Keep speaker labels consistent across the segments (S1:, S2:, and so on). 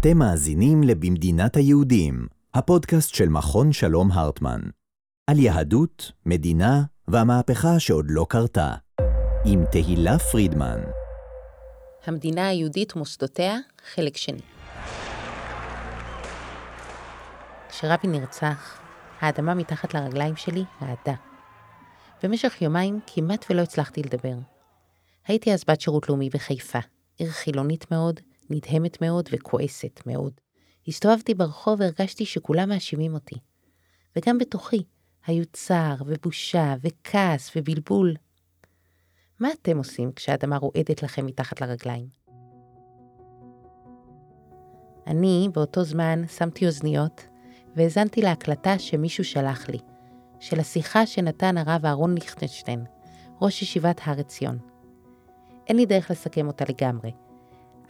S1: אתם מאזינים ל"במדינת היהודים", הפודקאסט של מכון שלום הרטמן. על יהדות, מדינה והמהפכה שעוד לא קרתה. עם תהילה פרידמן.
S2: המדינה היהודית ומוסדותיה, חלק שני. כשרבין נרצח, האדמה מתחת לרגליים שלי רעדה. במשך יומיים כמעט ולא הצלחתי לדבר. הייתי אז בת שירות לאומי בחיפה, עיר חילונית מאוד, נדהמת מאוד וכועסת מאוד. הסתובבתי ברחוב והרגשתי שכולם מאשימים אותי. וגם בתוכי היו צער ובושה וכעס ובלבול. מה אתם עושים כשהאדמה רועדת לכם מתחת לרגליים? אני באותו זמן שמתי אוזניות והאזנתי להקלטה שמישהו שלח לי, של השיחה שנתן הרב אהרון ליכטנשטיין, ראש ישיבת הר עציון. אין לי דרך לסכם אותה לגמרי,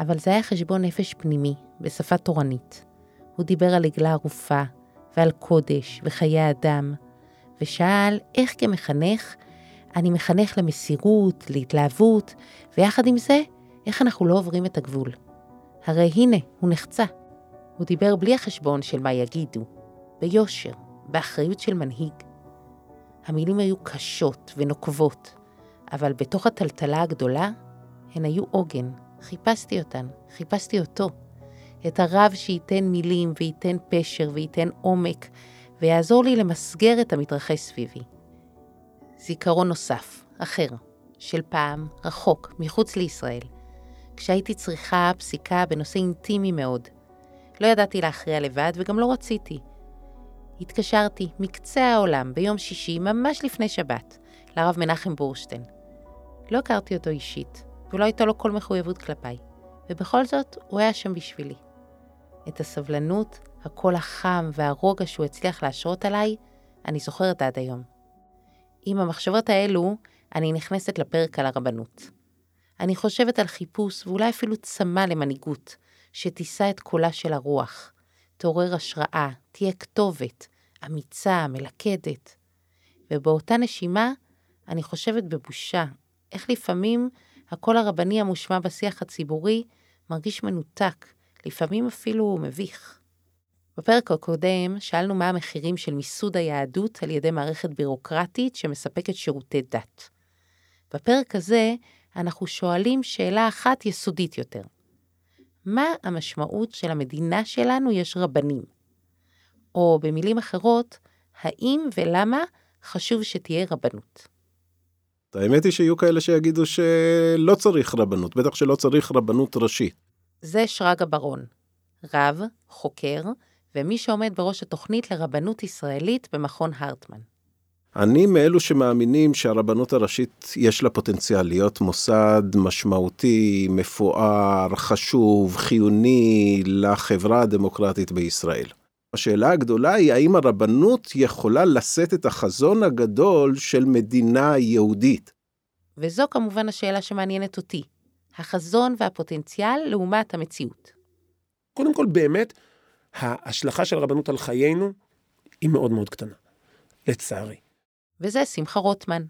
S2: אבל זה היה חשבון נפש פנימי, בשפה תורנית. הוא דיבר על עגלה ערופה, ועל קודש, וחיי אדם, ושאל איך כמחנך אני מחנך למסירות, להתלהבות, ויחד עם זה, איך אנחנו לא עוברים את הגבול. הרי הנה, הוא נחצה. הוא דיבר בלי החשבון של מה יגידו, ביושר, באחריות של מנהיג. המילים היו קשות ונוקבות, אבל בתוך הטלטלה הגדולה, הן היו עוגן. חיפשתי אותן, חיפשתי אותו. את הרב שייתן מילים וייתן פשר וייתן עומק, ויעזור לי למסגר את המתרחש סביבי. זיכרון נוסף, אחר, של פעם, רחוק, מחוץ לישראל, כשהייתי צריכה פסיקה בנושא אינטימי מאוד. לא ידעתי להכריע לבד וגם לא רציתי. התקשרתי מקצה העולם ביום שישי, ממש לפני שבת, לרב מנחם בורשטיין. לא הכרתי אותו אישית, ולא הייתה לו כל מחויבות כלפיי, ובכל זאת הוא היה שם בשבילי. את הסבלנות, הקול החם והרוגע שהוא הצליח להשרות עליי, אני זוכרת עד היום. עם המחשבות האלו, אני נכנסת לפרק על הרבנות. אני חושבת על חיפוש ואולי אפילו צמא למנהיגות, שתישא את קולה של הרוח, תעורר השראה, תהיה כתובת, אמיצה, מלכדת. ובאותה נשימה, אני חושבת בבושה, איך לפעמים הקול הרבני המושמע בשיח הציבורי מרגיש מנותק, לפעמים אפילו מביך. בפרק הקודם שאלנו מה המחירים של מיסוד היהדות על ידי מערכת בירוקרטית שמספקת שירותי דת. בפרק הזה אנחנו שואלים שאלה אחת יסודית יותר. מה המשמעות של המדינה שלנו יש רבנים? או במילים אחרות, האם ולמה חשוב שתהיה רבנות?
S3: האמת היא שיהיו כאלה שיגידו שלא צריך רבנות, בטח שלא צריך רבנות ראשית.
S2: זה שרגא ברון, רב, חוקר, ומי שעומד בראש התוכנית לרבנות ישראלית במכון הרטמן.
S3: אני מאלו שמאמינים שהרבנות הראשית יש לה פוטנציאל להיות מוסד משמעותי, מפואר, חשוב, חיוני לחברה הדמוקרטית בישראל. השאלה הגדולה היא האם הרבנות יכולה לשאת את החזון הגדול של מדינה יהודית.
S2: וזו כמובן השאלה שמעניינת אותי, החזון והפוטנציאל לעומת המציאות.
S4: קודם כל, באמת, ההשלכה של הרבנות על חיינו היא מאוד מאוד קטנה, לצערי.
S2: וזה שמחה רוטמן,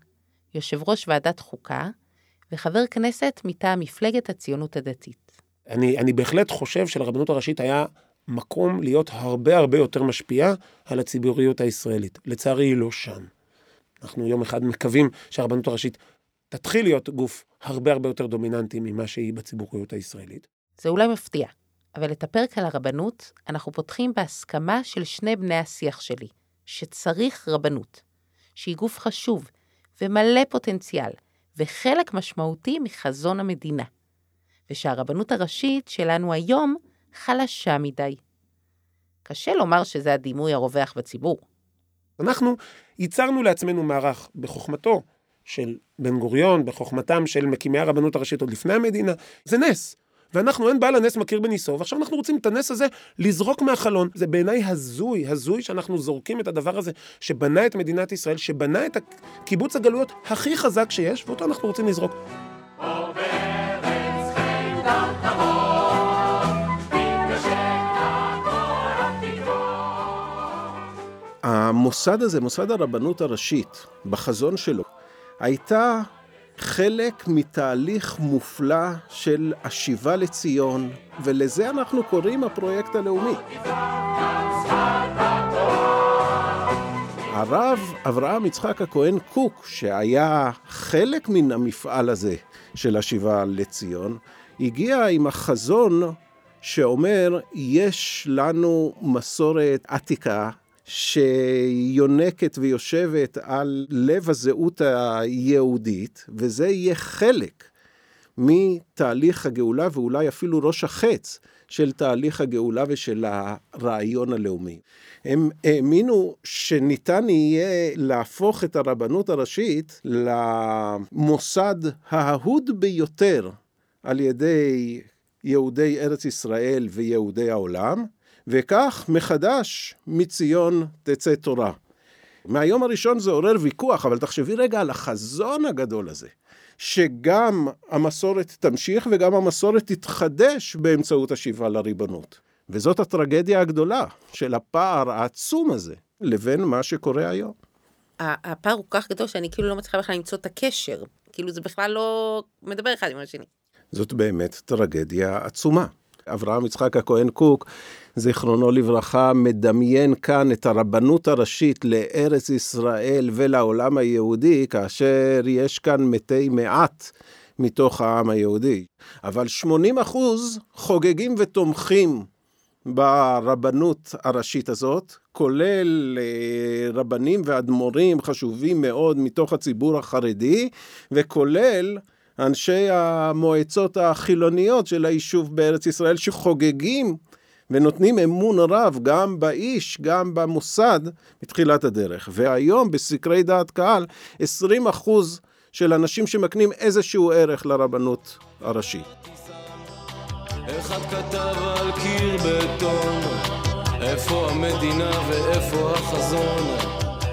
S2: יושב ראש ועדת חוקה וחבר כנסת מטעם מפלגת הציונות הדתית.
S4: אני, אני בהחלט חושב שלרבנות הראשית היה מקום להיות הרבה הרבה יותר משפיעה על הציבוריות הישראלית. לצערי היא לא שם. אנחנו יום אחד מקווים שהרבנות הראשית תתחיל להיות גוף הרבה הרבה יותר דומיננטי ממה שהיא בציבוריות הישראלית.
S2: זה אולי מפתיע, אבל את הפרק על הרבנות אנחנו פותחים בהסכמה של שני בני השיח שלי, שצריך רבנות, שהיא גוף חשוב ומלא פוטנציאל, וחלק משמעותי מחזון המדינה, ושהרבנות הראשית שלנו היום חלשה מדי. קשה לומר שזה הדימוי הרווח בציבור.
S4: אנחנו ייצרנו לעצמנו מערך בחוכמתו של בן גוריון, בחוכמתם של מקימי הרבנות הראשית עוד לפני המדינה, זה נס. ואנחנו, אין בעל הנס מכיר בניסו, ועכשיו אנחנו רוצים את הנס הזה לזרוק מהחלון. זה בעיניי הזוי, הזוי שאנחנו זורקים את הדבר הזה שבנה את מדינת ישראל, שבנה את קיבוץ הגלויות הכי חזק שיש, ואותו אנחנו רוצים לזרוק.
S3: המוסד הזה, מוסד הרבנות הראשית, בחזון שלו, הייתה חלק מתהליך מופלא של השיבה לציון, ולזה אנחנו קוראים הפרויקט הלאומי. הרב אברהם יצחק הכהן קוק, שהיה חלק מן המפעל הזה של השיבה לציון, הגיע עם החזון שאומר, יש לנו מסורת עתיקה שיונקת ויושבת על לב הזהות היהודית, וזה יהיה חלק מתהליך הגאולה, ואולי אפילו ראש החץ של תהליך הגאולה ושל הרעיון הלאומי. הם האמינו שניתן יהיה להפוך את הרבנות הראשית למוסד האהוד ביותר על ידי יהודי ארץ ישראל ויהודי העולם, וכך מחדש מציון תצא תורה. מהיום הראשון זה עורר ויכוח, אבל תחשבי רגע על החזון הגדול הזה, שגם המסורת תמשיך וגם המסורת תתחדש באמצעות השיבה לריבונות. וזאת הטרגדיה הגדולה של הפער העצום הזה לבין מה שקורה היום.
S2: הפער הוא כך גדול שאני כאילו לא מצליחה בכלל למצוא את הקשר. כאילו זה בכלל לא מדבר אחד עם השני.
S3: זאת באמת טרגדיה עצומה. אברהם יצחק הכהן קוק, זיכרונו לברכה, מדמיין כאן את הרבנות הראשית לארץ ישראל ולעולם היהודי, כאשר יש כאן מתי מעט מתוך העם היהודי. אבל 80 אחוז חוגגים ותומכים ברבנות הראשית הזאת, כולל אה, רבנים ואדמו"רים חשובים מאוד מתוך הציבור החרדי, וכולל אנשי המועצות החילוניות של היישוב בארץ ישראל שחוגגים ונותנים אמון רב גם באיש, גם במוסד, מתחילת הדרך. והיום בסקרי דעת קהל, 20 אחוז של אנשים שמקנים איזשהו ערך לרבנות הראשית. אחד כתב על קיר בטון, איפה המדינה ואיפה החזון,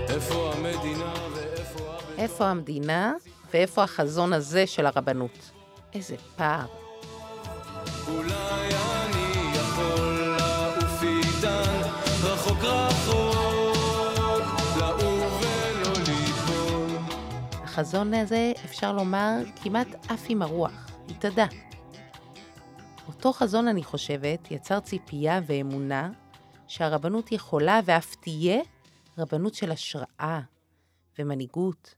S3: איפה המדינה
S2: ואיפה... איפה המדינה ואיפה החזון הזה של הרבנות. איזה פער. אולי אני החזון הזה, אפשר לומר, כמעט עף עם הרוח, התאדה. אותו חזון, אני חושבת, יצר ציפייה ואמונה שהרבנות יכולה ואף תהיה רבנות של השראה ומנהיגות.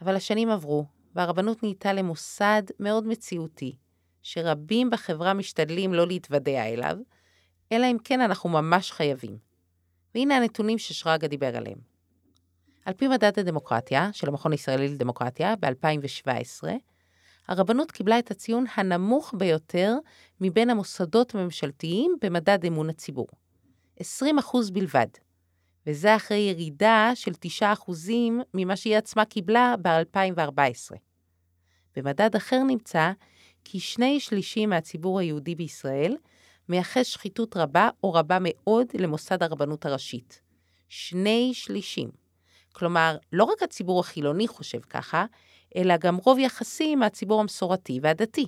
S2: אבל השנים עברו, והרבנות נהייתה למוסד מאוד מציאותי, שרבים בחברה משתדלים לא להתוודע אליו, אלא אם כן אנחנו ממש חייבים. והנה הנתונים ששרגא דיבר עליהם. על פי מדד הדמוקרטיה של המכון הישראלי לדמוקרטיה ב-2017, הרבנות קיבלה את הציון הנמוך ביותר מבין המוסדות הממשלתיים במדד אמון הציבור. 20% בלבד. וזה אחרי ירידה של 9% ממה שהיא עצמה קיבלה ב-2014. במדד אחר נמצא כי שני שלישים מהציבור היהודי בישראל מייחס שחיתות רבה או רבה מאוד למוסד הרבנות הראשית. שני שלישים. כלומר, לא רק הציבור החילוני חושב ככה, אלא גם רוב יחסי מהציבור המסורתי והדתי.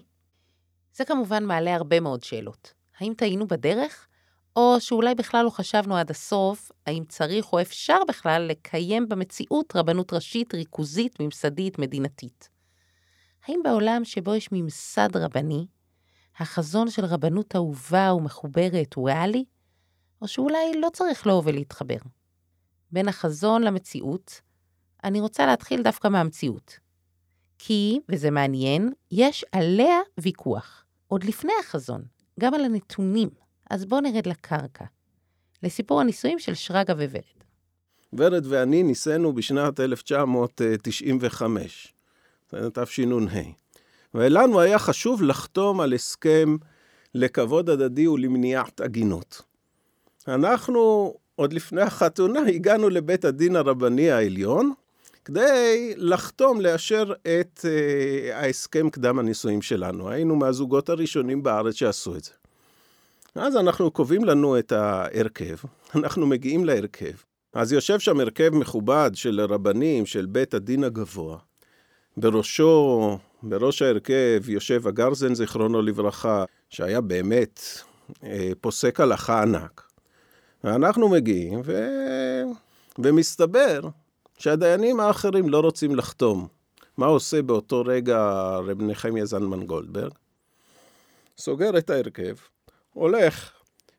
S2: זה כמובן מעלה הרבה מאוד שאלות. האם טעינו בדרך? או שאולי בכלל לא חשבנו עד הסוף האם צריך או אפשר בכלל לקיים במציאות רבנות ראשית, ריכוזית, ממסדית, מדינתית. האם בעולם שבו יש ממסד רבני, החזון של רבנות אהובה ומחוברת הוא ריאלי? או שאולי לא צריך לאהוב ולהתחבר? בין החזון למציאות, אני רוצה להתחיל דווקא מהמציאות. כי, וזה מעניין, יש עליה ויכוח. עוד לפני החזון, גם על הנתונים. אז בואו נרד לקרקע. לסיפור הנישואים של שרגא וורד.
S3: ורד ואני נישאנו בשנת 1995, תשנ"ה. ולנו היה חשוב לחתום על הסכם לכבוד הדדי ולמניעת עגינות. אנחנו, עוד לפני החתונה, הגענו לבית הדין הרבני העליון, כדי לחתום, לאשר את uh, ההסכם קדם הנישואים שלנו. היינו מהזוגות הראשונים בארץ שעשו את זה. אז אנחנו קובעים לנו את ההרכב, אנחנו מגיעים להרכב. אז יושב שם הרכב מכובד של רבנים של בית הדין הגבוה. בראשו, בראש ההרכב, יושב הגרזן, זיכרונו לברכה, שהיה באמת אה, פוסק הלכה ענק. ואנחנו מגיעים, ו... ומסתבר שהדיינים האחרים לא רוצים לחתום. מה עושה באותו רגע רב נחמיה זנמן גולדברג? סוגר את ההרכב, הולך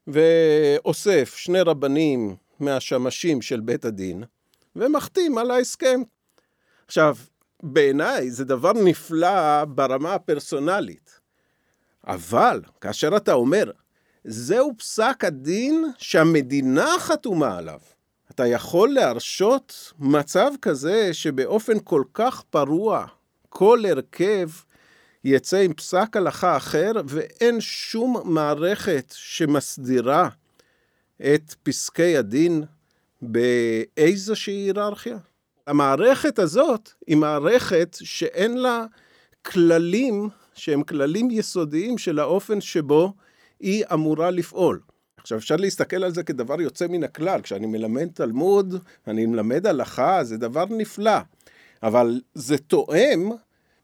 S3: ואוסף שני רבנים מהשמשים של בית הדין, ומחתים על ההסכם. עכשיו, בעיניי זה דבר נפלא ברמה הפרסונלית. אבל כאשר אתה אומר, זהו פסק הדין שהמדינה חתומה עליו, אתה יכול להרשות מצב כזה שבאופן כל כך פרוע כל הרכב יצא עם פסק הלכה אחר ואין שום מערכת שמסדירה את פסקי הדין באיזושהי היררכיה? המערכת הזאת היא מערכת שאין לה כללים שהם כללים יסודיים של האופן שבו היא אמורה לפעול. עכשיו אפשר להסתכל על זה כדבר יוצא מן הכלל, כשאני מלמד תלמוד, אני מלמד הלכה, זה דבר נפלא, אבל זה תואם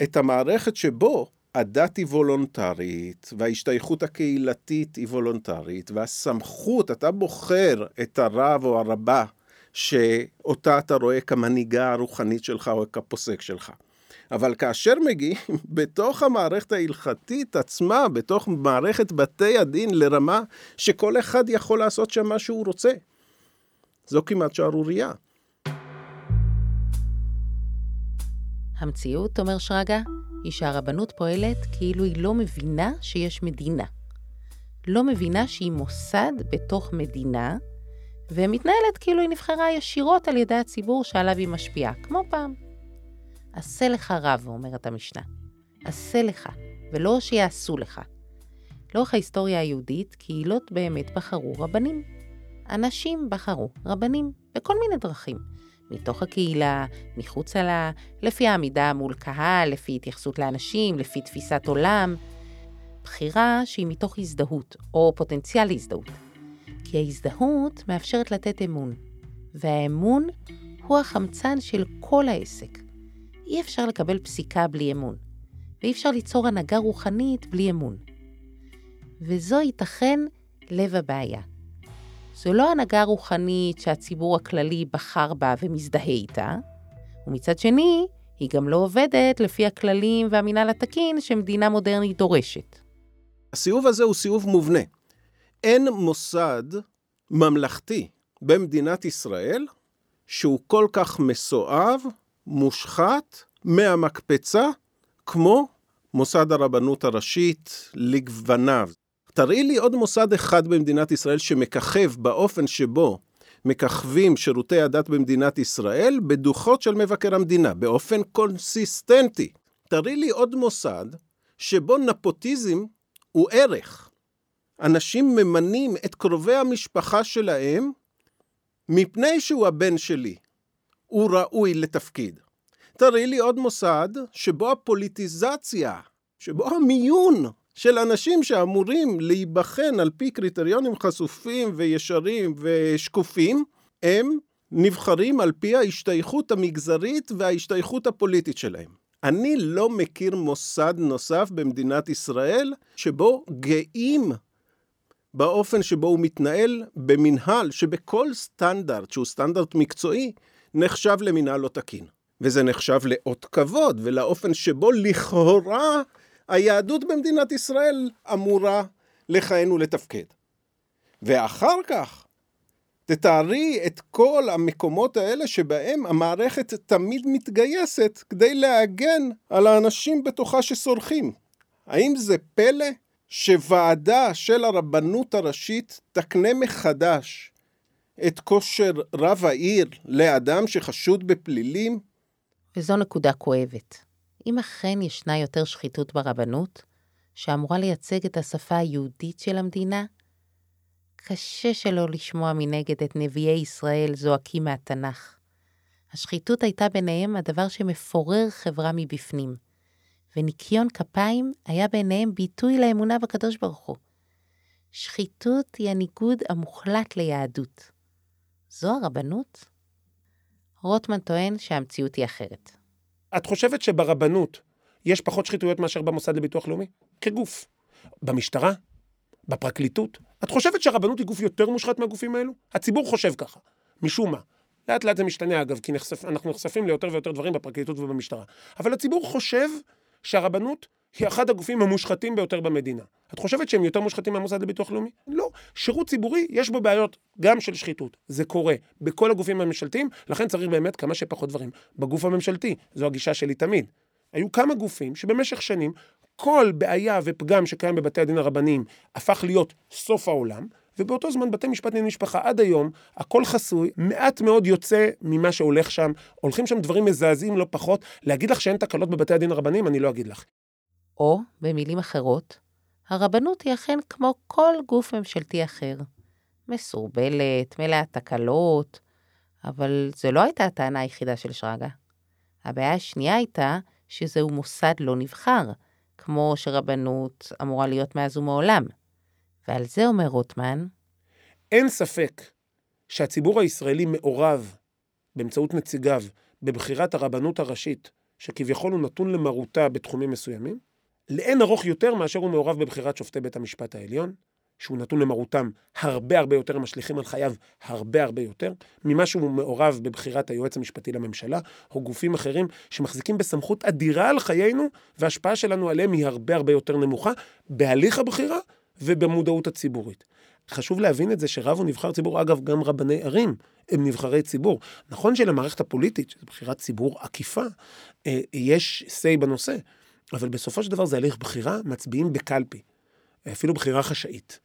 S3: את המערכת שבו הדת היא וולונטרית, וההשתייכות הקהילתית היא וולונטרית, והסמכות, אתה בוחר את הרב או הרבה שאותה אתה רואה כמנהיגה הרוחנית שלך או כפוסק שלך. אבל כאשר מגיעים בתוך המערכת ההלכתית עצמה, בתוך מערכת בתי הדין לרמה שכל אחד יכול לעשות שם מה שהוא רוצה, זו כמעט שערורייה.
S2: המציאות, אומר שרגא, היא שהרבנות פועלת כאילו היא לא מבינה שיש מדינה. לא מבינה שהיא מוסד בתוך מדינה, ומתנהלת כאילו היא נבחרה ישירות על ידי הציבור שעליו היא משפיעה, כמו פעם. עשה לך רב, אומרת המשנה. עשה לך, ולא שיעשו לך. לאורך ההיסטוריה היהודית, קהילות באמת בחרו רבנים. אנשים בחרו רבנים, בכל מיני דרכים. מתוך הקהילה, מחוצה לה, לפי העמידה מול קהל, לפי התייחסות לאנשים, לפי תפיסת עולם. בחירה שהיא מתוך הזדהות, או פוטנציאל להזדהות. כי ההזדהות מאפשרת לתת אמון, והאמון הוא החמצן של כל העסק. אי אפשר לקבל פסיקה בלי אמון, ואי אפשר ליצור הנהגה רוחנית בלי אמון. וזו ייתכן לב הבעיה. זו לא הנהגה רוחנית שהציבור הכללי בחר בה ומזדהה איתה, ומצד שני, היא גם לא עובדת לפי הכללים והמינהל התקין שמדינה מודרנית דורשת.
S3: הסיבוב הזה הוא סיבוב מובנה. אין מוסד ממלכתי במדינת ישראל שהוא כל כך מסואב, מושחת, מהמקפצה, כמו מוסד הרבנות הראשית לגווניו. תראי לי עוד מוסד אחד במדינת ישראל שמככב באופן שבו מככבים שירותי הדת במדינת ישראל בדוחות של מבקר המדינה, באופן קונסיסטנטי. תראי לי עוד מוסד שבו נפוטיזם הוא ערך. אנשים ממנים את קרובי המשפחה שלהם מפני שהוא הבן שלי. הוא ראוי לתפקיד. תראי לי עוד מוסד שבו הפוליטיזציה, שבו המיון של אנשים שאמורים להיבחן על פי קריטריונים חשופים וישרים ושקופים, הם נבחרים על פי ההשתייכות המגזרית וההשתייכות הפוליטית שלהם. אני לא מכיר מוסד נוסף במדינת ישראל שבו גאים באופן שבו הוא מתנהל במנהל שבכל סטנדרט, שהוא סטנדרט מקצועי, נחשב למנהל לא תקין. וזה נחשב לאות כבוד ולאופן שבו לכאורה היהדות במדינת ישראל אמורה לכהן ולתפקד. ואחר כך, תתארי את כל המקומות האלה שבהם המערכת תמיד מתגייסת כדי להגן על האנשים בתוכה שסורחים. האם זה פלא שוועדה של הרבנות הראשית תקנה מחדש את כושר רב העיר לאדם שחשוד בפלילים?
S2: וזו נקודה כואבת. אם אכן ישנה יותר שחיתות ברבנות, שאמורה לייצג את השפה היהודית של המדינה, קשה שלא לשמוע מנגד את נביאי ישראל זועקים מהתנ"ך. השחיתות הייתה ביניהם הדבר שמפורר חברה מבפנים, וניקיון כפיים היה ביניהם ביטוי לאמונה בקדוש ברוך הוא. שחיתות היא הניגוד המוחלט ליהדות. זו הרבנות? רוטמן טוען שהמציאות היא אחרת.
S4: את חושבת שברבנות יש פחות שחיתויות מאשר במוסד לביטוח לאומי? כגוף. במשטרה? בפרקליטות? את חושבת שהרבנות היא גוף יותר מושחת מהגופים האלו? הציבור חושב ככה, משום מה. לאט לאט זה משתנה אגב, כי נחשפ, אנחנו נחשפים ליותר ויותר דברים בפרקליטות ובמשטרה. אבל הציבור חושב שהרבנות היא אחד הגופים המושחתים ביותר במדינה. את חושבת שהם יותר מושחתים מהמוסד לביטוח לאומי? לא. שירות ציבורי, יש בו בעיות גם של שחיתות. זה קורה בכל הגופים הממשלתיים, לכן צריך באמת כמה שפחות דברים. בגוף הממשלתי, זו הגישה שלי תמיד. היו כמה גופים שבמשך שנים, כל בעיה ופגם שקיים בבתי הדין הרבניים הפך להיות סוף העולם, ובאותו זמן בתי משפט לענייני משפחה עד היום, הכל חסוי, מעט מאוד יוצא ממה שהולך שם, הולכים שם דברים מזעזעים לא פחות. להגיד לך שאין תקלות בבתי הדין הרבניים, אני לא אגיד לך.
S2: או, במילים אחרות, הרבנות היא אכן כמו כל גוף ממשלתי אחר. מסורבלת, מלאת תקלות, אבל זו לא הייתה הטענה היחידה של שרגא. הבעיה השנייה הייתה שזהו מוסד לא נבחר, כמו שרבנות אמורה להיות מאז ומעולם. ועל זה אומר רוטמן,
S4: אין ספק שהציבור הישראלי מעורב באמצעות נציגיו בבחירת הרבנות הראשית, שכביכול הוא נתון למרותה בתחומים מסוימים, לאין ארוך יותר מאשר הוא מעורב בבחירת שופטי בית המשפט העליון, שהוא נתון למרותם הרבה הרבה יותר, משליכים על חייו הרבה הרבה יותר, ממה שהוא מעורב בבחירת היועץ המשפטי לממשלה, או גופים אחרים שמחזיקים בסמכות אדירה על חיינו, וההשפעה שלנו עליהם היא הרבה הרבה יותר נמוכה, בהליך הבחירה ובמודעות הציבורית. חשוב להבין את זה שרב הוא נבחר ציבור, אגב, גם רבני ערים הם נבחרי ציבור. נכון שלמערכת הפוליטית, שזו בחירת ציבור עקיפה, אה, יש say בנושא, אבל בסופו של דבר זה הליך בחירה, מצביעים בקלפי, אפילו בחירה חשאית.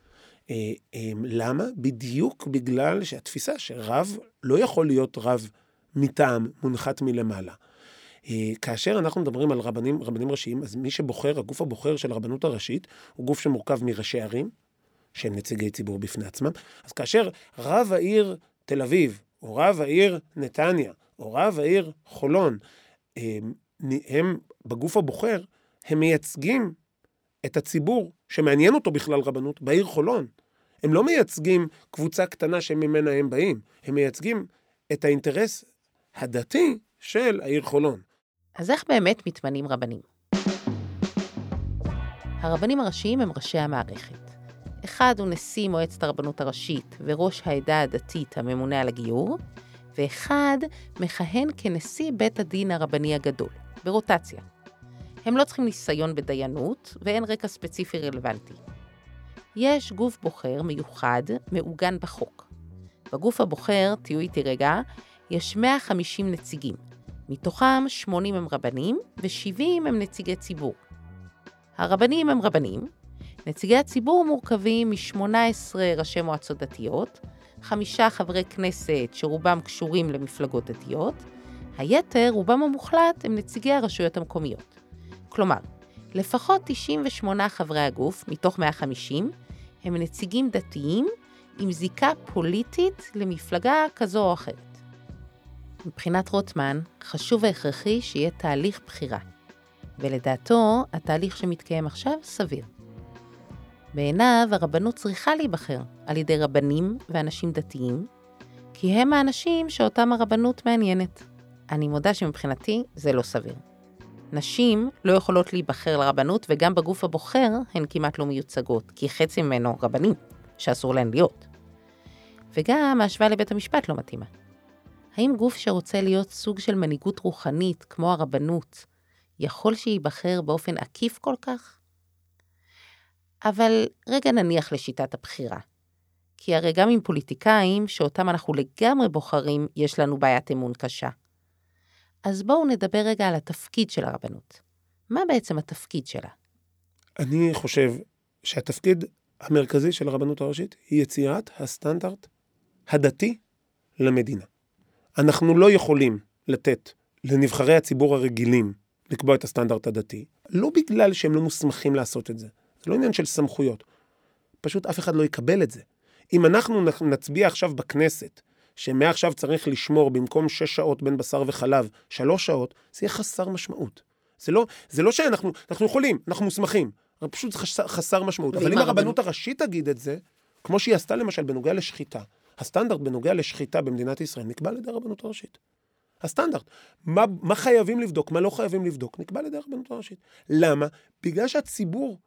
S4: אה, אה, למה? בדיוק בגלל שהתפיסה שרב לא יכול להיות רב מטעם, מונחת מלמעלה. כאשר אנחנו מדברים על רבנים, רבנים ראשיים, אז מי שבוחר, הגוף הבוחר של הרבנות הראשית, הוא גוף שמורכב מראשי ערים, שהם נציגי ציבור בפני עצמם. אז כאשר רב העיר תל אביב, או רב העיר נתניה, או רב העיר חולון, הם, בגוף הבוחר, הם מייצגים את הציבור שמעניין אותו בכלל רבנות בעיר חולון. הם לא מייצגים קבוצה קטנה שממנה הם באים, הם מייצגים את האינטרס הדתי של העיר חולון.
S2: אז איך באמת מתמנים רבנים? הרבנים הראשיים הם ראשי המערכת. אחד הוא נשיא מועצת הרבנות הראשית וראש העדה הדתית הממונה על הגיור, ואחד מכהן כנשיא בית הדין הרבני הגדול, ברוטציה. הם לא צריכים ניסיון בדיינות, ואין רקע ספציפי רלוונטי. יש גוף בוחר מיוחד, מעוגן בחוק. בגוף הבוחר, תהיו איתי רגע, יש 150 נציגים. מתוכם 80 הם רבנים ו-70 הם נציגי ציבור. הרבנים הם רבנים, נציגי הציבור מורכבים מ-18 ראשי מועצות דתיות, חמישה חברי כנסת שרובם קשורים למפלגות דתיות, היתר, רובם המוחלט, הם נציגי הרשויות המקומיות. כלומר, לפחות 98 חברי הגוף, מתוך 150, הם נציגים דתיים עם זיקה פוליטית למפלגה כזו או אחרת. מבחינת רוטמן, חשוב והכרחי שיהיה תהליך בחירה, ולדעתו, התהליך שמתקיים עכשיו סביר. בעיניו, הרבנות צריכה להיבחר על ידי רבנים ואנשים דתיים, כי הם האנשים שאותם הרבנות מעניינת. אני מודה שמבחינתי זה לא סביר. נשים לא יכולות להיבחר לרבנות, וגם בגוף הבוחר הן כמעט לא מיוצגות, כי חצי ממנו רבנים, שאסור להן להיות. וגם ההשוואה לבית המשפט לא מתאימה. האם גוף שרוצה להיות סוג של מנהיגות רוחנית, כמו הרבנות, יכול שייבחר באופן עקיף כל כך? אבל רגע נניח לשיטת הבחירה. כי הרי גם עם פוליטיקאים, שאותם אנחנו לגמרי בוחרים, יש לנו בעיית אמון קשה. אז בואו נדבר רגע על התפקיד של הרבנות. מה בעצם התפקיד שלה?
S4: אני חושב שהתפקיד המרכזי של הרבנות הראשית היא יצירת הסטנדרט הדתי למדינה. אנחנו לא יכולים לתת לנבחרי הציבור הרגילים לקבוע את הסטנדרט הדתי, לא בגלל שהם לא מוסמכים לעשות את זה. זה לא עניין של סמכויות. פשוט אף אחד לא יקבל את זה. אם אנחנו נצביע עכשיו בכנסת, שמעכשיו צריך לשמור במקום שש שעות בין בשר וחלב, שלוש שעות, זה יהיה חסר משמעות. זה לא, זה לא שאנחנו, אנחנו יכולים, אנחנו מוסמכים, פשוט חסר, חסר משמעות. אבל אם הרבנות הראשית תגיד את זה, כמו שהיא עשתה למשל בנוגע לשחיטה, הסטנדרט בנוגע לשחיטה במדינת ישראל נקבע על ידי הרבנות הראשית. הסטנדרט. מה, מה חייבים לבדוק, מה לא חייבים לבדוק, נקבע על ידי הרבנות הראשית. למה? בגלל שהציבור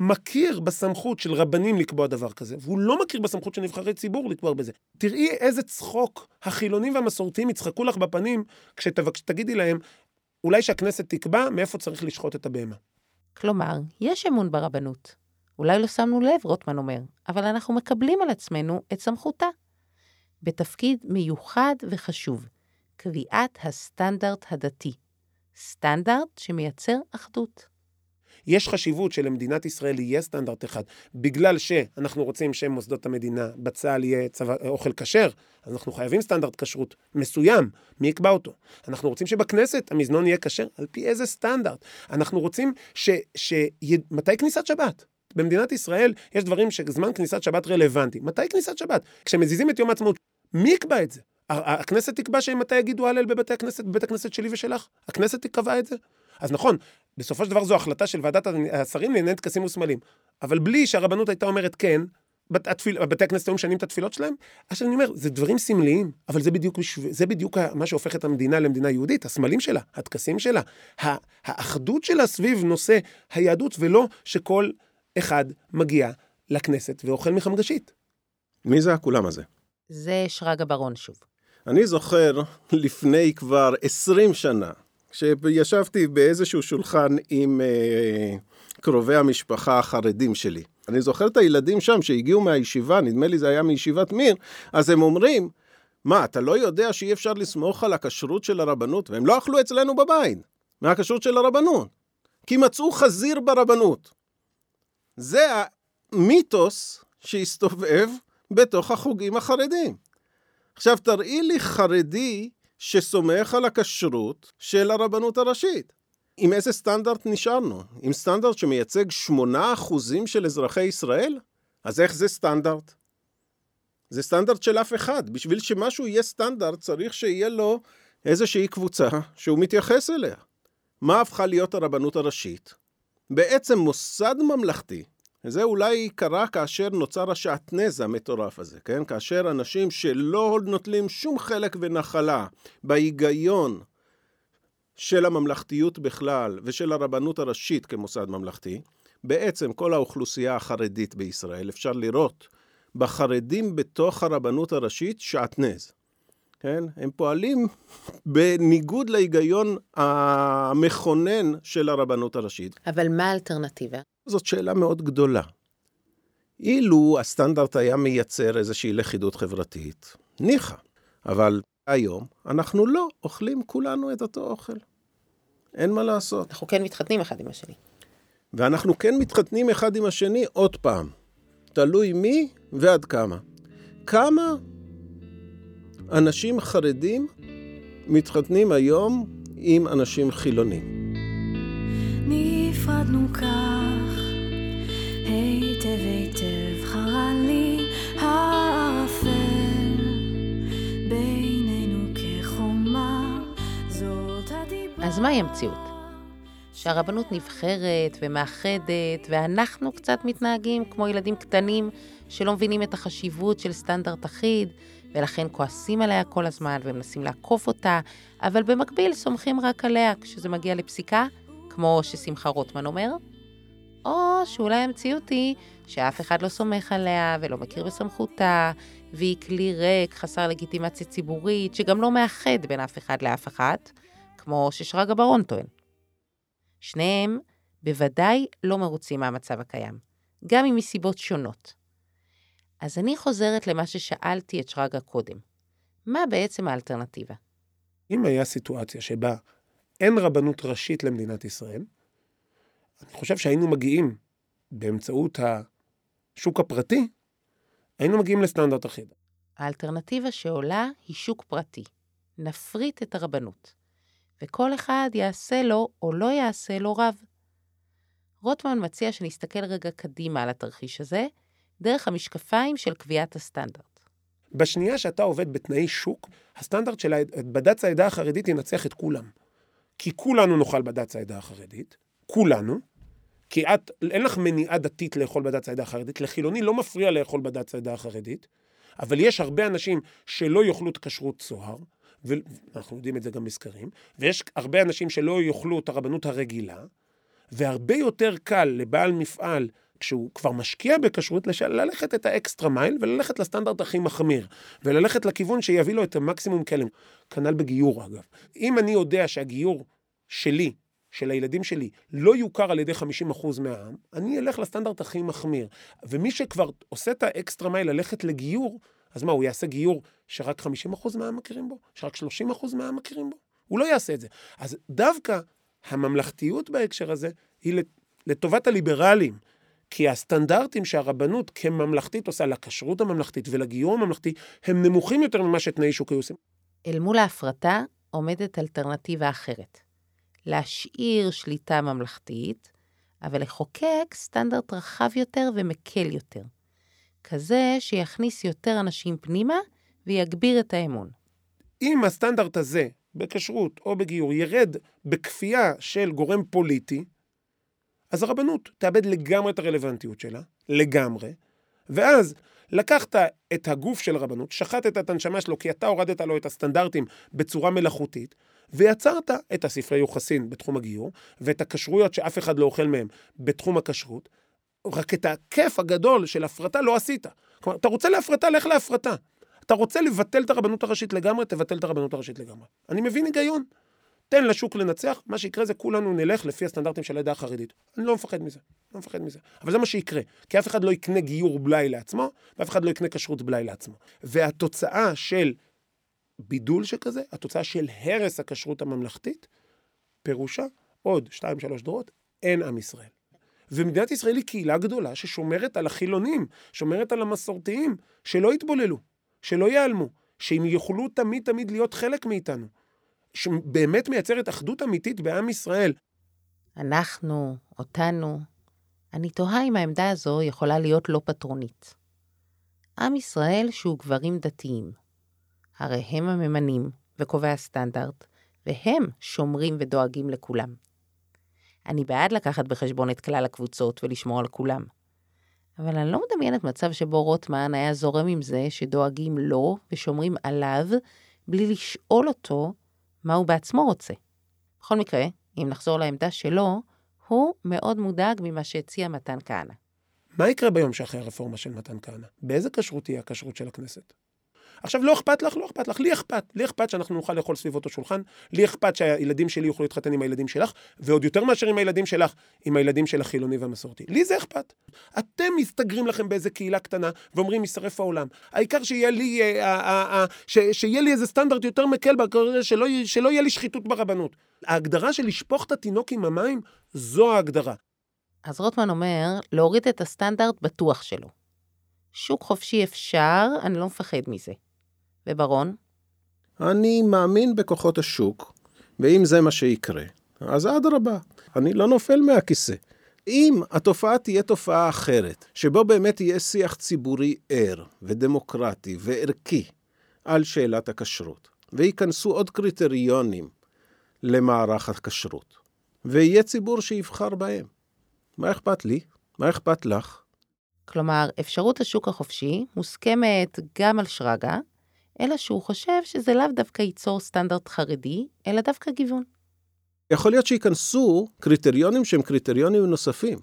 S4: מכיר בסמכות של רבנים לקבוע דבר כזה, והוא לא מכיר בסמכות של נבחרי ציבור לקבוע בזה. תראי איזה צחוק החילונים והמסורתיים יצחקו לך בפנים כשתגידי להם, אולי שהכנסת תקבע מאיפה צריך לשחוט את הבהמה.
S2: כלומר, יש אמון ברבנות. אולי לא שמנו לב, רוטמן אומר, אבל אנחנו מקבלים על עצמנו את סמכותה. בתפקיד מיוחד וחשוב, קביעת הסטנדרט הדתי. סטנדרט שמייצר אחדות.
S4: יש חשיבות שלמדינת ישראל יהיה סטנדרט אחד, בגלל שאנחנו רוצים שמוסדות המדינה, בצה"ל יהיה צבא, אוכל כשר, אז אנחנו חייבים סטנדרט כשרות מסוים, מי יקבע אותו? אנחנו רוצים שבכנסת המזנון יהיה כשר, על פי איזה סטנדרט? אנחנו רוצים ש... ש... מתי כניסת שבת? במדינת ישראל יש דברים שזמן כניסת שבת רלוונטי. מתי כניסת שבת? כשמזיזים את יום העצמאות, מי יקבע את זה? הכנסת תקבע שמתי יגידו הלל בבית הכנסת, בבית הכנסת שלי ושלך? הכנסת תקבע את זה? אז נכון, בסופו של דבר זו החלטה של ועדת השרים לענייני טקסים וסמלים. אבל בלי שהרבנות הייתה אומרת כן, בת, התפיל, בתי הכנסת היו משנים את התפילות שלהם? עכשיו אני אומר, זה דברים סמליים, אבל זה בדיוק, זה בדיוק מה שהופך את המדינה למדינה יהודית, הסמלים שלה, הטקסים שלה, האחדות שלה סביב נושא היהדות, ולא שכל אחד מגיע לכנסת ואוכל מחמגשית.
S3: מי זה הכולם הזה?
S2: זה שרגא ברון שוב.
S3: אני זוכר לפני כבר 20 שנה, כשישבתי באיזשהו שולחן עם אה, קרובי המשפחה החרדים שלי. אני זוכר את הילדים שם שהגיעו מהישיבה, נדמה לי זה היה מישיבת מיר, אז הם אומרים, מה, אתה לא יודע שאי אפשר לסמוך על הכשרות של הרבנות? והם לא אכלו אצלנו בבית, מהכשרות של הרבנות. כי מצאו חזיר ברבנות. זה המיתוס שהסתובב בתוך החוגים החרדים. עכשיו, תראי לי חרדי שסומך על הכשרות של הרבנות הראשית. עם איזה סטנדרט נשארנו? עם סטנדרט שמייצג 8% של אזרחי ישראל? אז איך זה סטנדרט? זה סטנדרט של אף אחד. בשביל שמשהו יהיה סטנדרט, צריך שיהיה לו איזושהי קבוצה שהוא מתייחס אליה. מה הפכה להיות הרבנות הראשית? בעצם מוסד ממלכתי זה אולי קרה כאשר נוצר השעטנז המטורף הזה, כן? כאשר אנשים שלא נוטלים שום חלק ונחלה בהיגיון של הממלכתיות בכלל ושל הרבנות הראשית כמוסד ממלכתי, בעצם כל האוכלוסייה החרדית בישראל, אפשר לראות בחרדים בתוך הרבנות הראשית שעטנז. כן? הם פועלים בניגוד להיגיון המכונן של הרבנות הראשית.
S2: אבל מה האלטרנטיבה?
S3: זאת שאלה מאוד גדולה. אילו הסטנדרט היה מייצר איזושהי לכידות חברתית, ניחא. אבל היום אנחנו לא אוכלים כולנו את אותו אוכל. אין מה לעשות.
S2: אנחנו כן מתחתנים אחד עם השני.
S3: ואנחנו כן מתחתנים אחד עם השני עוד פעם. תלוי מי ועד כמה. כמה אנשים חרדים מתחתנים היום עם אנשים חילונים. נפרדנו כך, היטב היטב חרה לי הערפל,
S2: בינינו כחומה, זאת הדיבה. אז מהי המציאות? שהרבנות נבחרת ומאחדת, ואנחנו קצת מתנהגים כמו ילדים קטנים שלא מבינים את החשיבות של סטנדרט אחיד, ולכן כועסים עליה כל הזמן ומנסים לעקוף אותה, אבל במקביל סומכים רק עליה כשזה מגיע לפסיקה, כמו ששמחה רוטמן אומר, או שאולי המציאות היא שאף אחד לא סומך עליה ולא מכיר בסמכותה, והיא כלי ריק, חסר לגיטימציה ציבורית, שגם לא מאחד בין אף אחד לאף אחת, כמו ששרגא ברון טוען. שניהם בוודאי לא מרוצים מהמצב הקיים, גם אם מסיבות שונות. אז אני חוזרת למה ששאלתי את שרגא קודם. מה בעצם האלטרנטיבה?
S4: אם היה סיטואציה שבה אין רבנות ראשית למדינת ישראל, אני חושב שהיינו מגיעים באמצעות השוק הפרטי, היינו מגיעים לסטנדרט אחיד.
S2: האלטרנטיבה שעולה היא שוק פרטי. נפריט את הרבנות, וכל אחד יעשה לו או לא יעשה לו רב. רוטמן מציע שנסתכל רגע קדימה על התרחיש הזה, דרך המשקפיים של קביעת הסטנדרט.
S4: בשנייה שאתה עובד בתנאי שוק, הסטנדרט של בד"ץ העדה החרדית ינצח את כולם. כי כולנו נאכל בד"ץ העדה החרדית, כולנו, כי את, אין לך מניעה דתית לאכול בד"ץ העדה החרדית, לחילוני לא מפריע לאכול בד"ץ העדה החרדית, אבל יש הרבה אנשים שלא יאכלו את כשרות צוהר, ואנחנו יודעים את זה גם בסקרים, ויש הרבה אנשים שלא יאכלו את הרבנות הרגילה, והרבה יותר קל לבעל מפעל כשהוא כבר משקיע בכשרות, לש... ללכת את האקסטרה מייל וללכת לסטנדרט הכי מחמיר, וללכת לכיוון שיביא לו את המקסימום כלם. כנ"ל בגיור אגב. אם אני יודע שהגיור שלי, של הילדים שלי, לא יוכר על ידי 50% מהעם, אני אלך לסטנדרט הכי מחמיר. ומי שכבר עושה את האקסטרה מייל ללכת לגיור, אז מה, הוא יעשה גיור שרק 50% מהעם מכירים בו? שרק 30% מהעם מכירים בו? הוא לא יעשה את זה. אז דווקא הממלכתיות בהקשר הזה היא לטובת הליברלים. כי הסטנדרטים שהרבנות כממלכתית עושה לכשרות הממלכתית ולגיור הממלכתי, הם נמוכים יותר ממה שתנאי שוק היו עושים.
S2: אל מול ההפרטה עומדת אלטרנטיבה אחרת. להשאיר שליטה ממלכתית, אבל לחוקק סטנדרט רחב יותר ומקל יותר. כזה שיכניס יותר אנשים פנימה ויגביר את האמון.
S4: אם הסטנדרט הזה בכשרות או בגיור ירד בכפייה של גורם פוליטי, אז הרבנות תאבד לגמרי את הרלוונטיות שלה, לגמרי, ואז לקחת את הגוף של הרבנות, שחטת את הנשמה שלו כי אתה הורדת לו את הסטנדרטים בצורה מלאכותית, ויצרת את הספרי יוחסין בתחום הגיור, ואת הכשרויות שאף אחד לא אוכל מהם בתחום הכשרות, רק את הכיף הגדול של הפרטה לא עשית. כלומר, אתה רוצה להפרטה, לך להפרטה. אתה רוצה לבטל את הרבנות הראשית לגמרי, תבטל את הרבנות הראשית לגמרי. אני מבין היגיון. תן לשוק לנצח, מה שיקרה זה כולנו נלך לפי הסטנדרטים של העדה החרדית. אני לא מפחד מזה, לא מפחד מזה. אבל זה מה שיקרה, כי אף אחד לא יקנה גיור בלאי לעצמו, ואף אחד לא יקנה כשרות בלאי לעצמו. והתוצאה של בידול שכזה, התוצאה של הרס הכשרות הממלכתית, פירושה עוד שתיים, שלוש דורות, אין עם ישראל. ומדינת ישראל היא קהילה גדולה ששומרת על החילונים, שומרת על המסורתיים, שלא יתבוללו, שלא ייעלמו, שהם יוכלו תמיד תמיד להיות חלק מאיתנו. שבאמת מייצרת אחדות אמיתית בעם ישראל.
S2: אנחנו, אותנו, אני תוהה אם העמדה הזו יכולה להיות לא פטרונית. עם ישראל שהוא גברים דתיים. הרי הם הממנים וקובעי הסטנדרט, והם שומרים ודואגים לכולם. אני בעד לקחת בחשבון את כלל הקבוצות ולשמור על כולם. אבל אני לא מדמיינת מצב שבו רוטמן היה זורם עם זה שדואגים לו ושומרים עליו בלי לשאול אותו מה הוא בעצמו רוצה. בכל מקרה, אם נחזור לעמדה שלו, הוא מאוד מודאג ממה שהציע מתן כהנא.
S4: מה יקרה ביום שאחרי הרפורמה של מתן כהנא? באיזה כשרות תהיה הכשרות של הכנסת? עכשיו, לא אכפת לך, לא אכפת לך, לי אכפת. לי אכפת שאנחנו נוכל לאכול סביב אותו שולחן, לי אכפת שהילדים שלי יוכלו להתחתן עם הילדים שלך, ועוד יותר מאשר עם הילדים שלך, עם הילדים של החילוני והמסורתי. לי זה אכפת. אתם מסתגרים לכם באיזה קהילה קטנה, ואומרים, יישרף העולם. העיקר שיהיה לי, אה, אה, אה, ש, שיהיה לי איזה סטנדרט יותר מקל, שלא, שלא יהיה לי שחיתות ברבנות. ההגדרה של לשפוך את התינוק עם המים, זו ההגדרה.
S2: אז רוטמן אומר, להוריד את הסטנדרט בטוח שלו. שוק חופשי אפשר, אני לא מפחד מזה. וברון?
S3: אני מאמין בכוחות השוק, ואם זה מה שיקרה, אז אדרבה, אני לא נופל מהכיסא. אם התופעה תהיה תופעה אחרת, שבו באמת יהיה שיח ציבורי ער ודמוקרטי וערכי על שאלת הכשרות, וייכנסו עוד קריטריונים למערך הכשרות, ויהיה ציבור שיבחר בהם, מה אכפת לי? מה אכפת לך?
S2: כלומר, אפשרות השוק החופשי מוסכמת גם על שרגא, אלא שהוא חושב שזה לאו דווקא ייצור סטנדרט חרדי, אלא דווקא גיוון.
S3: יכול להיות שייכנסו קריטריונים שהם קריטריונים נוספים,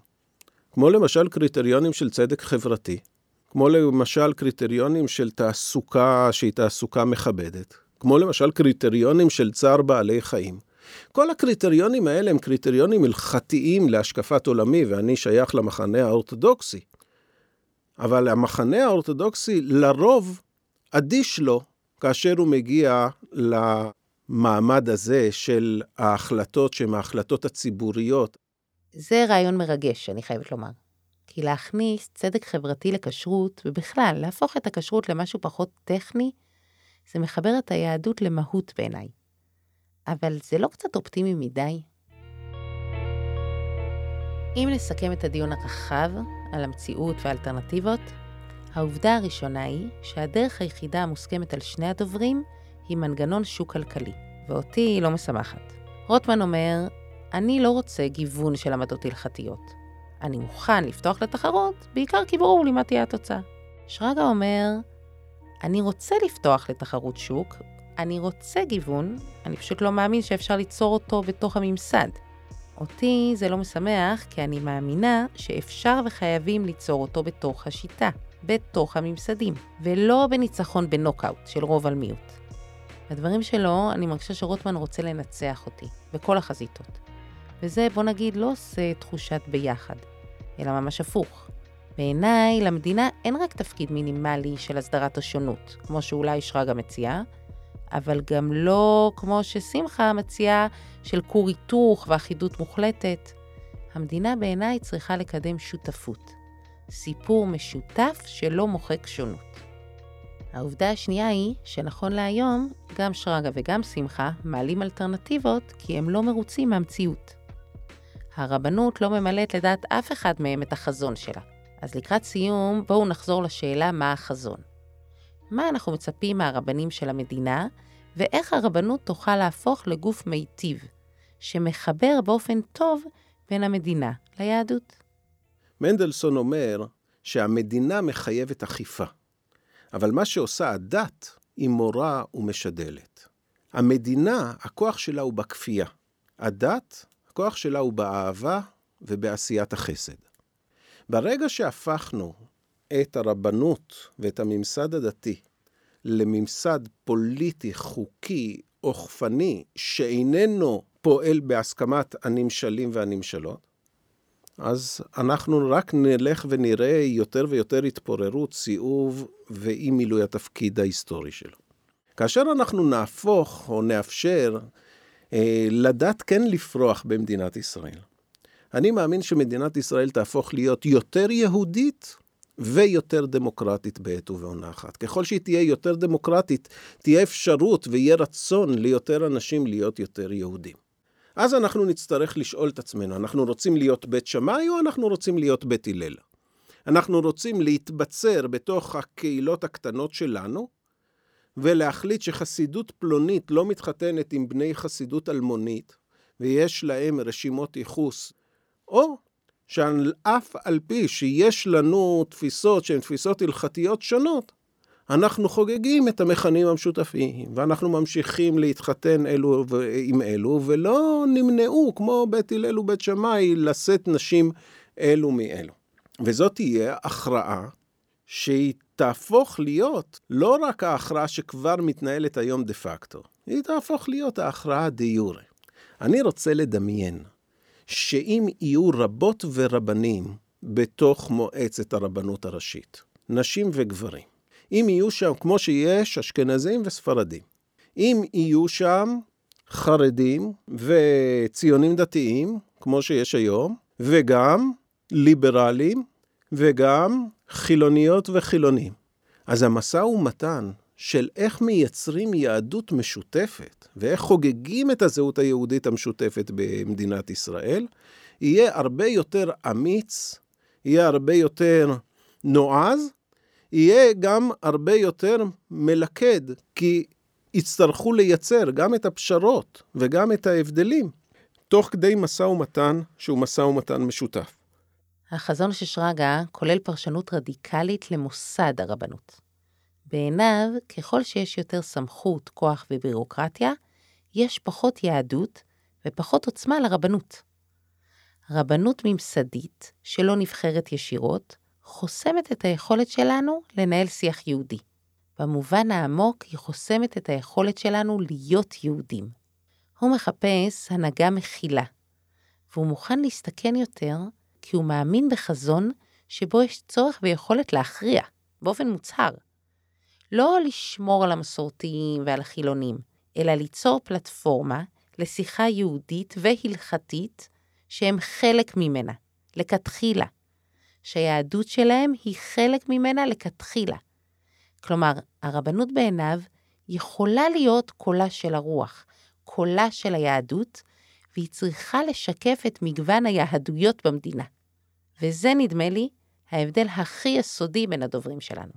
S3: כמו למשל קריטריונים של צדק חברתי, כמו למשל קריטריונים של תעסוקה שהיא תעסוקה מכבדת, כמו למשל קריטריונים של צער בעלי חיים. כל הקריטריונים האלה הם קריטריונים הלכתיים להשקפת עולמי, ואני שייך למחנה האורתודוקסי. אבל המחנה האורתודוקסי לרוב אדיש לו כאשר הוא מגיע למעמד הזה של ההחלטות שהן ההחלטות הציבוריות.
S2: זה רעיון מרגש, אני חייבת לומר. כי להכניס צדק חברתי לכשרות, ובכלל, להפוך את הכשרות למשהו פחות טכני, זה מחבר את היהדות למהות בעיניי. אבל זה לא קצת אופטימי מדי? אם נסכם את הדיון הרחב על המציאות והאלטרנטיבות, העובדה הראשונה היא שהדרך היחידה המוסכמת על שני הדוברים היא מנגנון שוק כלכלי, ואותי היא לא משמחת. רוטמן אומר, אני לא רוצה גיוון של עמדות הלכתיות. אני מוכן לפתוח לתחרות, בעיקר כי ברור לי מה תהיה התוצאה. שרגא אומר, אני רוצה לפתוח לתחרות שוק, אני רוצה גיוון, אני פשוט לא מאמין שאפשר ליצור אותו בתוך הממסד. אותי זה לא משמח, כי אני מאמינה שאפשר וחייבים ליצור אותו בתוך השיטה, בתוך הממסדים, ולא בניצחון בנוקאוט של רוב על מיעוט. בדברים שלו, אני מרגישה שרוטמן רוצה לנצח אותי, בכל החזיתות. וזה, בוא נגיד, לא עושה תחושת ביחד, אלא ממש הפוך. בעיניי, למדינה אין רק תפקיד מינימלי של הסדרת השונות, כמו שאולי שרגא מציעה, אבל גם לא כמו ששמחה מציעה של כור היתוך ואחידות מוחלטת. המדינה בעיניי צריכה לקדם שותפות. סיפור משותף שלא מוחק שונות. העובדה השנייה היא שנכון להיום, גם שרגא וגם שמחה מעלים אלטרנטיבות כי הם לא מרוצים מהמציאות. הרבנות לא ממלאת לדעת אף אחד מהם את החזון שלה. אז לקראת סיום, בואו נחזור לשאלה מה החזון. מה אנחנו מצפים מהרבנים של המדינה, ואיך הרבנות תוכל להפוך לגוף מיטיב, שמחבר באופן טוב בין המדינה ליהדות.
S3: מנדלסון אומר שהמדינה מחייבת אכיפה, אבל מה שעושה הדת היא מורה ומשדלת. המדינה, הכוח שלה הוא בכפייה. הדת, הכוח שלה הוא באהבה ובעשיית החסד. ברגע שהפכנו את הרבנות ואת הממסד הדתי לממסד פוליטי, חוקי, אוכפני, שאיננו פועל בהסכמת הנמשלים והנמשלות, אז אנחנו רק נלך ונראה יותר ויותר התפוררות, סיאוב ואי מילוי התפקיד ההיסטורי שלו. כאשר אנחנו נהפוך או נאפשר אה, לדת כן לפרוח במדינת ישראל, אני מאמין שמדינת ישראל תהפוך להיות יותר יהודית ויותר דמוקרטית בעת ובעונה אחת. ככל שהיא תהיה יותר דמוקרטית, תהיה אפשרות ויהיה רצון ליותר אנשים להיות יותר יהודים. אז אנחנו נצטרך לשאול את עצמנו, אנחנו רוצים להיות בית שמאי או אנחנו רוצים להיות בית הלל? אנחנו רוצים להתבצר בתוך הקהילות הקטנות שלנו, ולהחליט שחסידות פלונית לא מתחתנת עם בני חסידות אלמונית, ויש להם רשימות ייחוס, או שאף על פי שיש לנו תפיסות שהן תפיסות הלכתיות שונות, אנחנו חוגגים את המכנים המשותפים, ואנחנו ממשיכים להתחתן אלו עם אלו, ולא נמנעו, כמו בית הלל ובית שמאי, לשאת נשים אלו מאלו. וזאת תהיה הכרעה שהיא תהפוך להיות לא רק ההכרעה שכבר מתנהלת היום דה פקטו, היא תהפוך להיות ההכרעה דה יורה. אני רוצה לדמיין שאם יהיו רבות ורבנים בתוך מועצת הרבנות הראשית, נשים וגברים, אם יהיו שם, כמו שיש אשכנזים וספרדים, אם יהיו שם חרדים וציונים דתיים, כמו שיש היום, וגם ליברלים, וגם חילוניות וחילונים. אז המשא ומתן של איך מייצרים יהדות משותפת ואיך חוגגים את הזהות היהודית המשותפת במדינת ישראל, יהיה הרבה יותר אמיץ, יהיה הרבה יותר נועז, יהיה גם הרבה יותר מלכד, כי יצטרכו לייצר גם את הפשרות וגם את ההבדלים, תוך כדי משא ומתן שהוא משא ומתן משותף.
S2: החזון של שרגא כולל פרשנות רדיקלית למוסד הרבנות. בעיניו, ככל שיש יותר סמכות, כוח ובירוקרטיה, יש פחות יהדות ופחות עוצמה לרבנות. רבנות ממסדית, שלא נבחרת ישירות, חוסמת את היכולת שלנו לנהל שיח יהודי. במובן העמוק, היא חוסמת את היכולת שלנו להיות יהודים. הוא מחפש הנהגה מכילה, והוא מוכן להסתכן יותר כי הוא מאמין בחזון שבו יש צורך ויכולת להכריע, באופן מוצהר. לא לשמור על המסורתיים ועל החילונים, אלא ליצור פלטפורמה לשיחה יהודית והלכתית שהם חלק ממנה, לכתחילה. שהיהדות שלהם היא חלק ממנה לכתחילה. כלומר, הרבנות בעיניו יכולה להיות קולה של הרוח, קולה של היהדות, והיא צריכה לשקף את מגוון היהדויות במדינה. וזה, נדמה לי, ההבדל הכי יסודי בין הדוברים שלנו.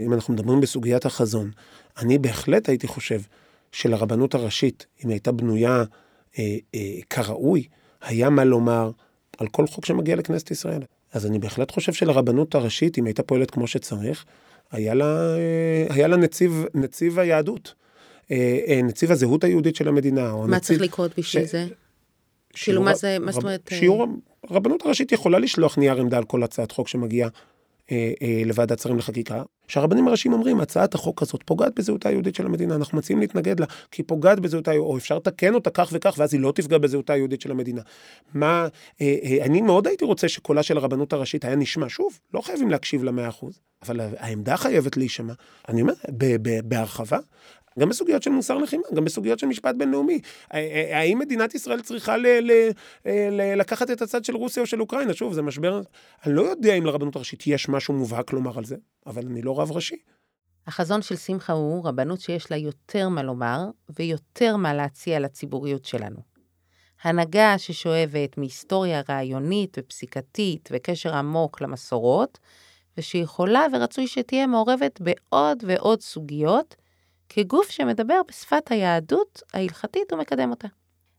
S4: אם אנחנו מדברים בסוגיית החזון, אני בהחלט הייתי חושב שלרבנות הראשית, אם הייתה בנויה אה, אה, כראוי, היה מה לומר על כל חוק שמגיע לכנסת ישראל. אז אני בהחלט חושב שלרבנות הראשית, אם הייתה פועלת כמו שצריך, היה לה, אה, היה לה נציב, נציב היהדות. אה, אה, נציב הזהות היהודית של המדינה.
S2: מה נציב, צריך לקרות בשביל ש... זה? כאילו, מה זה, מה זאת אומרת?
S4: שיעור, הרבנות הראשית יכולה לשלוח נייר עמדה על כל הצעת חוק שמגיעה לוועדת שרים לחקיקה, שהרבנים הראשיים אומרים, הצעת החוק הזאת פוגעת בזהותה היהודית של המדינה, אנחנו מציעים להתנגד לה, כי היא פוגעת בזהותה, או אפשר לתקן אותה כך וכך, ואז היא לא תפגע בזהותה היהודית של המדינה. מה, אה, אה, אני מאוד הייתי רוצה שקולה של הרבנות הראשית היה נשמע, שוב, לא חייבים להקשיב למאה אחוז, אבל העמדה חייבת להישמע, אני אומר, בהרחבה. גם בסוגיות של מוסר לחימה, גם בסוגיות של משפט בינלאומי. האם מדינת ישראל צריכה ל- ל- ל- לקחת את הצד של רוסיה או של אוקראינה? שוב, זה משבר... אני לא יודע אם לרבנות הראשית יש משהו מובהק לומר על זה, אבל אני לא רב ראשי.
S2: החזון של שמחה הוא רבנות שיש לה יותר מה לומר ויותר מה להציע לציבוריות שלנו. הנהגה ששואבת מהיסטוריה רעיונית ופסיקתית וקשר עמוק למסורות, ושיכולה ורצוי שתהיה מעורבת בעוד ועוד סוגיות, כגוף שמדבר בשפת היהדות ההלכתית ומקדם אותה.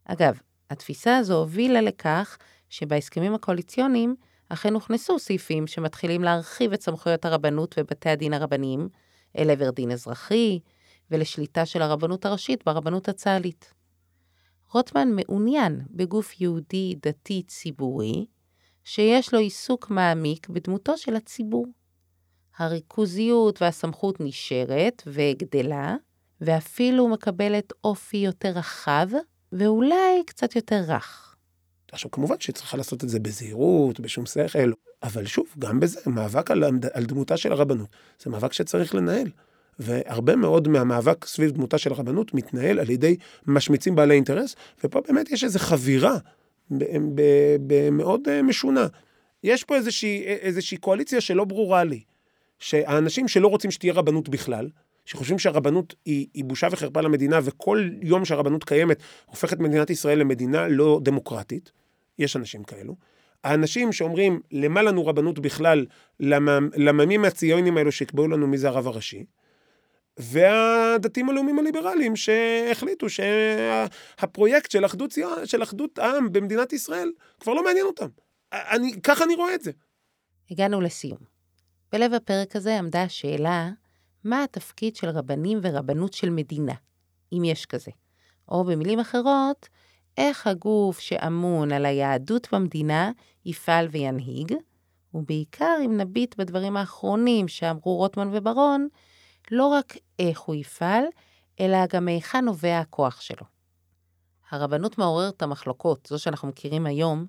S2: אגב, התפיסה הזו הובילה לכך שבהסכמים הקואליציוניים אכן הוכנסו סעיפים שמתחילים להרחיב את סמכויות הרבנות ובתי הדין הרבניים אל עבר דין אזרחי ולשליטה של הרבנות הראשית ברבנות הצה"לית. רוטמן מעוניין בגוף יהודי דתי ציבורי שיש לו עיסוק מעמיק בדמותו של הציבור. הריכוזיות והסמכות נשארת וגדלה, ואפילו מקבלת אופי יותר רחב, ואולי קצת יותר רך.
S4: עכשיו, כמובן שצריכה לעשות את זה בזהירות, בשום שכל, אבל שוב, גם בזה, מאבק על, על דמותה של הרבנות, זה מאבק שצריך לנהל. והרבה מאוד מהמאבק סביב דמותה של הרבנות מתנהל על ידי משמיצים בעלי אינטרס, ופה באמת יש איזו חבירה מאוד אה, משונה. יש פה איזושהי, איזושהי קואליציה שלא ברורה לי. שהאנשים שלא רוצים שתהיה רבנות בכלל, שחושבים שהרבנות היא, היא בושה וחרפה למדינה, וכל יום שהרבנות קיימת הופכת מדינת ישראל למדינה לא דמוקרטית, יש אנשים כאלו. האנשים שאומרים, למה לנו רבנות בכלל, לממים הציונים האלו שיקבעו לנו מי זה הרב הראשי, והדתיים הלאומיים הליברליים שהחליטו שהפרויקט של אחדות, של אחדות העם במדינת ישראל כבר לא מעניין אותם. אני, ככה אני רואה את זה.
S2: הגענו לסיום. בלב הפרק הזה עמדה השאלה, מה התפקיד של רבנים ורבנות של מדינה, אם יש כזה? או במילים אחרות, איך הגוף שאמון על היהדות במדינה יפעל וינהיג, ובעיקר אם נביט בדברים האחרונים שאמרו רוטמן וברון, לא רק איך הוא יפעל, אלא גם מהיכן נובע הכוח שלו. הרבנות מעוררת המחלוקות, זו שאנחנו מכירים היום,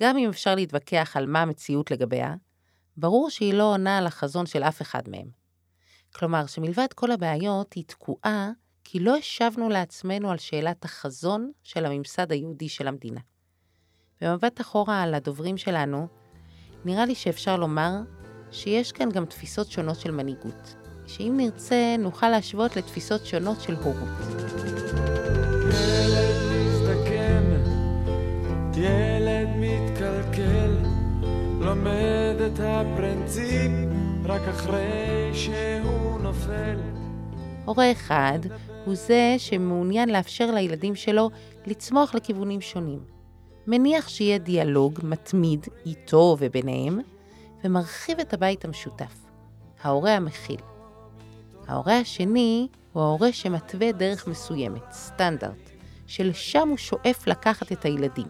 S2: גם אם אפשר להתווכח על מה המציאות לגביה, ברור שהיא לא עונה על החזון של אף אחד מהם. כלומר, שמלבד כל הבעיות, היא תקועה כי לא השבנו לעצמנו על שאלת החזון של הממסד היהודי של המדינה. במבט אחורה על הדוברים שלנו, נראה לי שאפשר לומר שיש כאן גם תפיסות שונות של מנהיגות, שאם נרצה נוכל להשוות לתפיסות שונות של הורות. ילד מזדקן, ילד לומד את הפרינציפ רק אחרי שהוא נופל. הורה אחד הוא זה שמעוניין לאפשר לילדים שלו לצמוח לכיוונים שונים. מניח שיהיה דיאלוג מתמיד איתו וביניהם, ומרחיב את הבית המשותף, ההורה המכיל. ההורה השני הוא ההורה שמתווה דרך מסוימת, סטנדרט, שלשם הוא שואף לקחת את הילדים,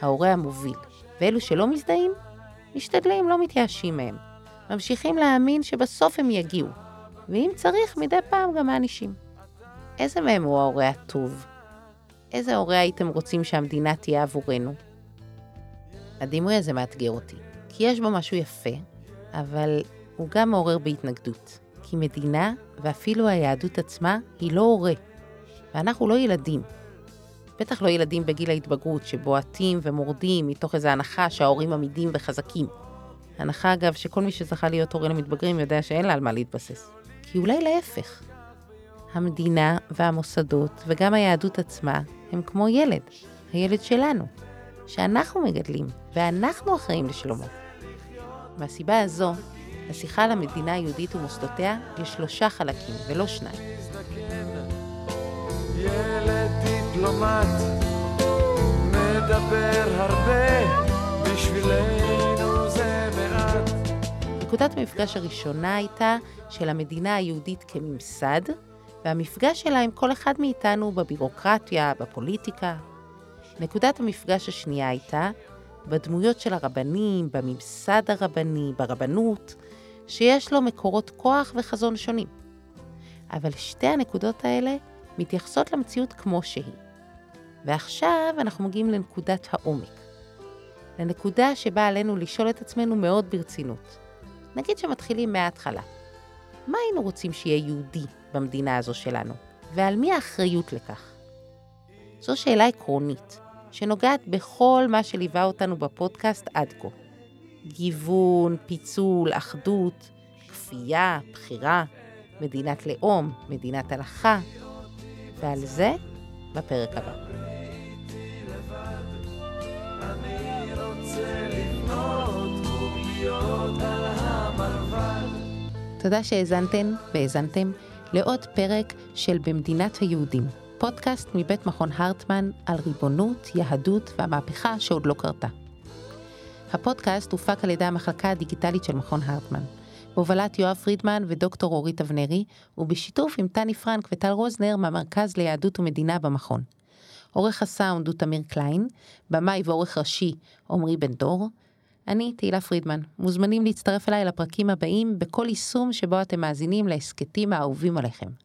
S2: ההורה המוביל, ואלו שלא מזדהים, משתדלים, לא מתייאשים מהם. ממשיכים להאמין שבסוף הם יגיעו, ואם צריך, מדי פעם גם מענישים. איזה מהם הוא ההורה הטוב? איזה הורה הייתם רוצים שהמדינה תהיה עבורנו? הדימוי הזה מאתגר אותי, כי יש בו משהו יפה, אבל הוא גם מעורר בהתנגדות. כי מדינה, ואפילו היהדות עצמה, היא לא הורה. ואנחנו לא ילדים. בטח לא ילדים בגיל ההתבגרות שבועטים ומורדים מתוך איזו הנחה שההורים עמידים וחזקים. הנחה, אגב, שכל מי שזכה להיות הורה למתבגרים יודע שאין לה על מה להתבסס. כי אולי להפך. המדינה והמוסדות וגם היהדות עצמה הם כמו ילד, הילד שלנו, שאנחנו מגדלים ואנחנו אחראים לשלומו. מהסיבה הזו, השיחה על המדינה היהודית ומוסדותיה יש שלושה חלקים ולא שניים. דיפלומט, מדבר הרבה, בשבילנו זה מעט. נקודת המפגש הראשונה הייתה של המדינה היהודית כממסד, והמפגש שלה עם כל אחד מאיתנו בבירוקרטיה, בפוליטיקה. נקודת המפגש השנייה הייתה בדמויות של הרבנים, בממסד הרבני, ברבנות, שיש לו מקורות כוח וחזון שונים. אבל שתי הנקודות האלה מתייחסות למציאות כמו שהיא. ועכשיו אנחנו מגיעים לנקודת העומק. לנקודה שבה עלינו לשאול את עצמנו מאוד ברצינות. נגיד שמתחילים מההתחלה. מה היינו רוצים שיהיה יהודי במדינה הזו שלנו? ועל מי האחריות לכך? זו שאלה עקרונית, שנוגעת בכל מה שליווה אותנו בפודקאסט עד כה. גיוון, פיצול, אחדות, כפייה, בחירה, מדינת לאום, מדינת הלכה, ועל זה בפרק הבא. תודה שהאזנתן והאזנתם לעוד פרק של במדינת היהודים, פודקאסט מבית מכון הרטמן על ריבונות, יהדות והמהפכה שעוד לא קרתה. הפודקאסט הופק על ידי המחלקה הדיגיטלית של מכון הרטמן, בהובלת יואב פרידמן ודוקטור אורית אבנרי, ובשיתוף עם טני פרנק וטל רוזנר מהמרכז ליהדות ומדינה במכון. עורך הסאונד הוא תמיר קליין, במאי ועורך ראשי עמרי בן דור. אני תהילה פרידמן, מוזמנים להצטרף אליי לפרקים הבאים בכל יישום שבו אתם מאזינים להסכתים האהובים עליכם.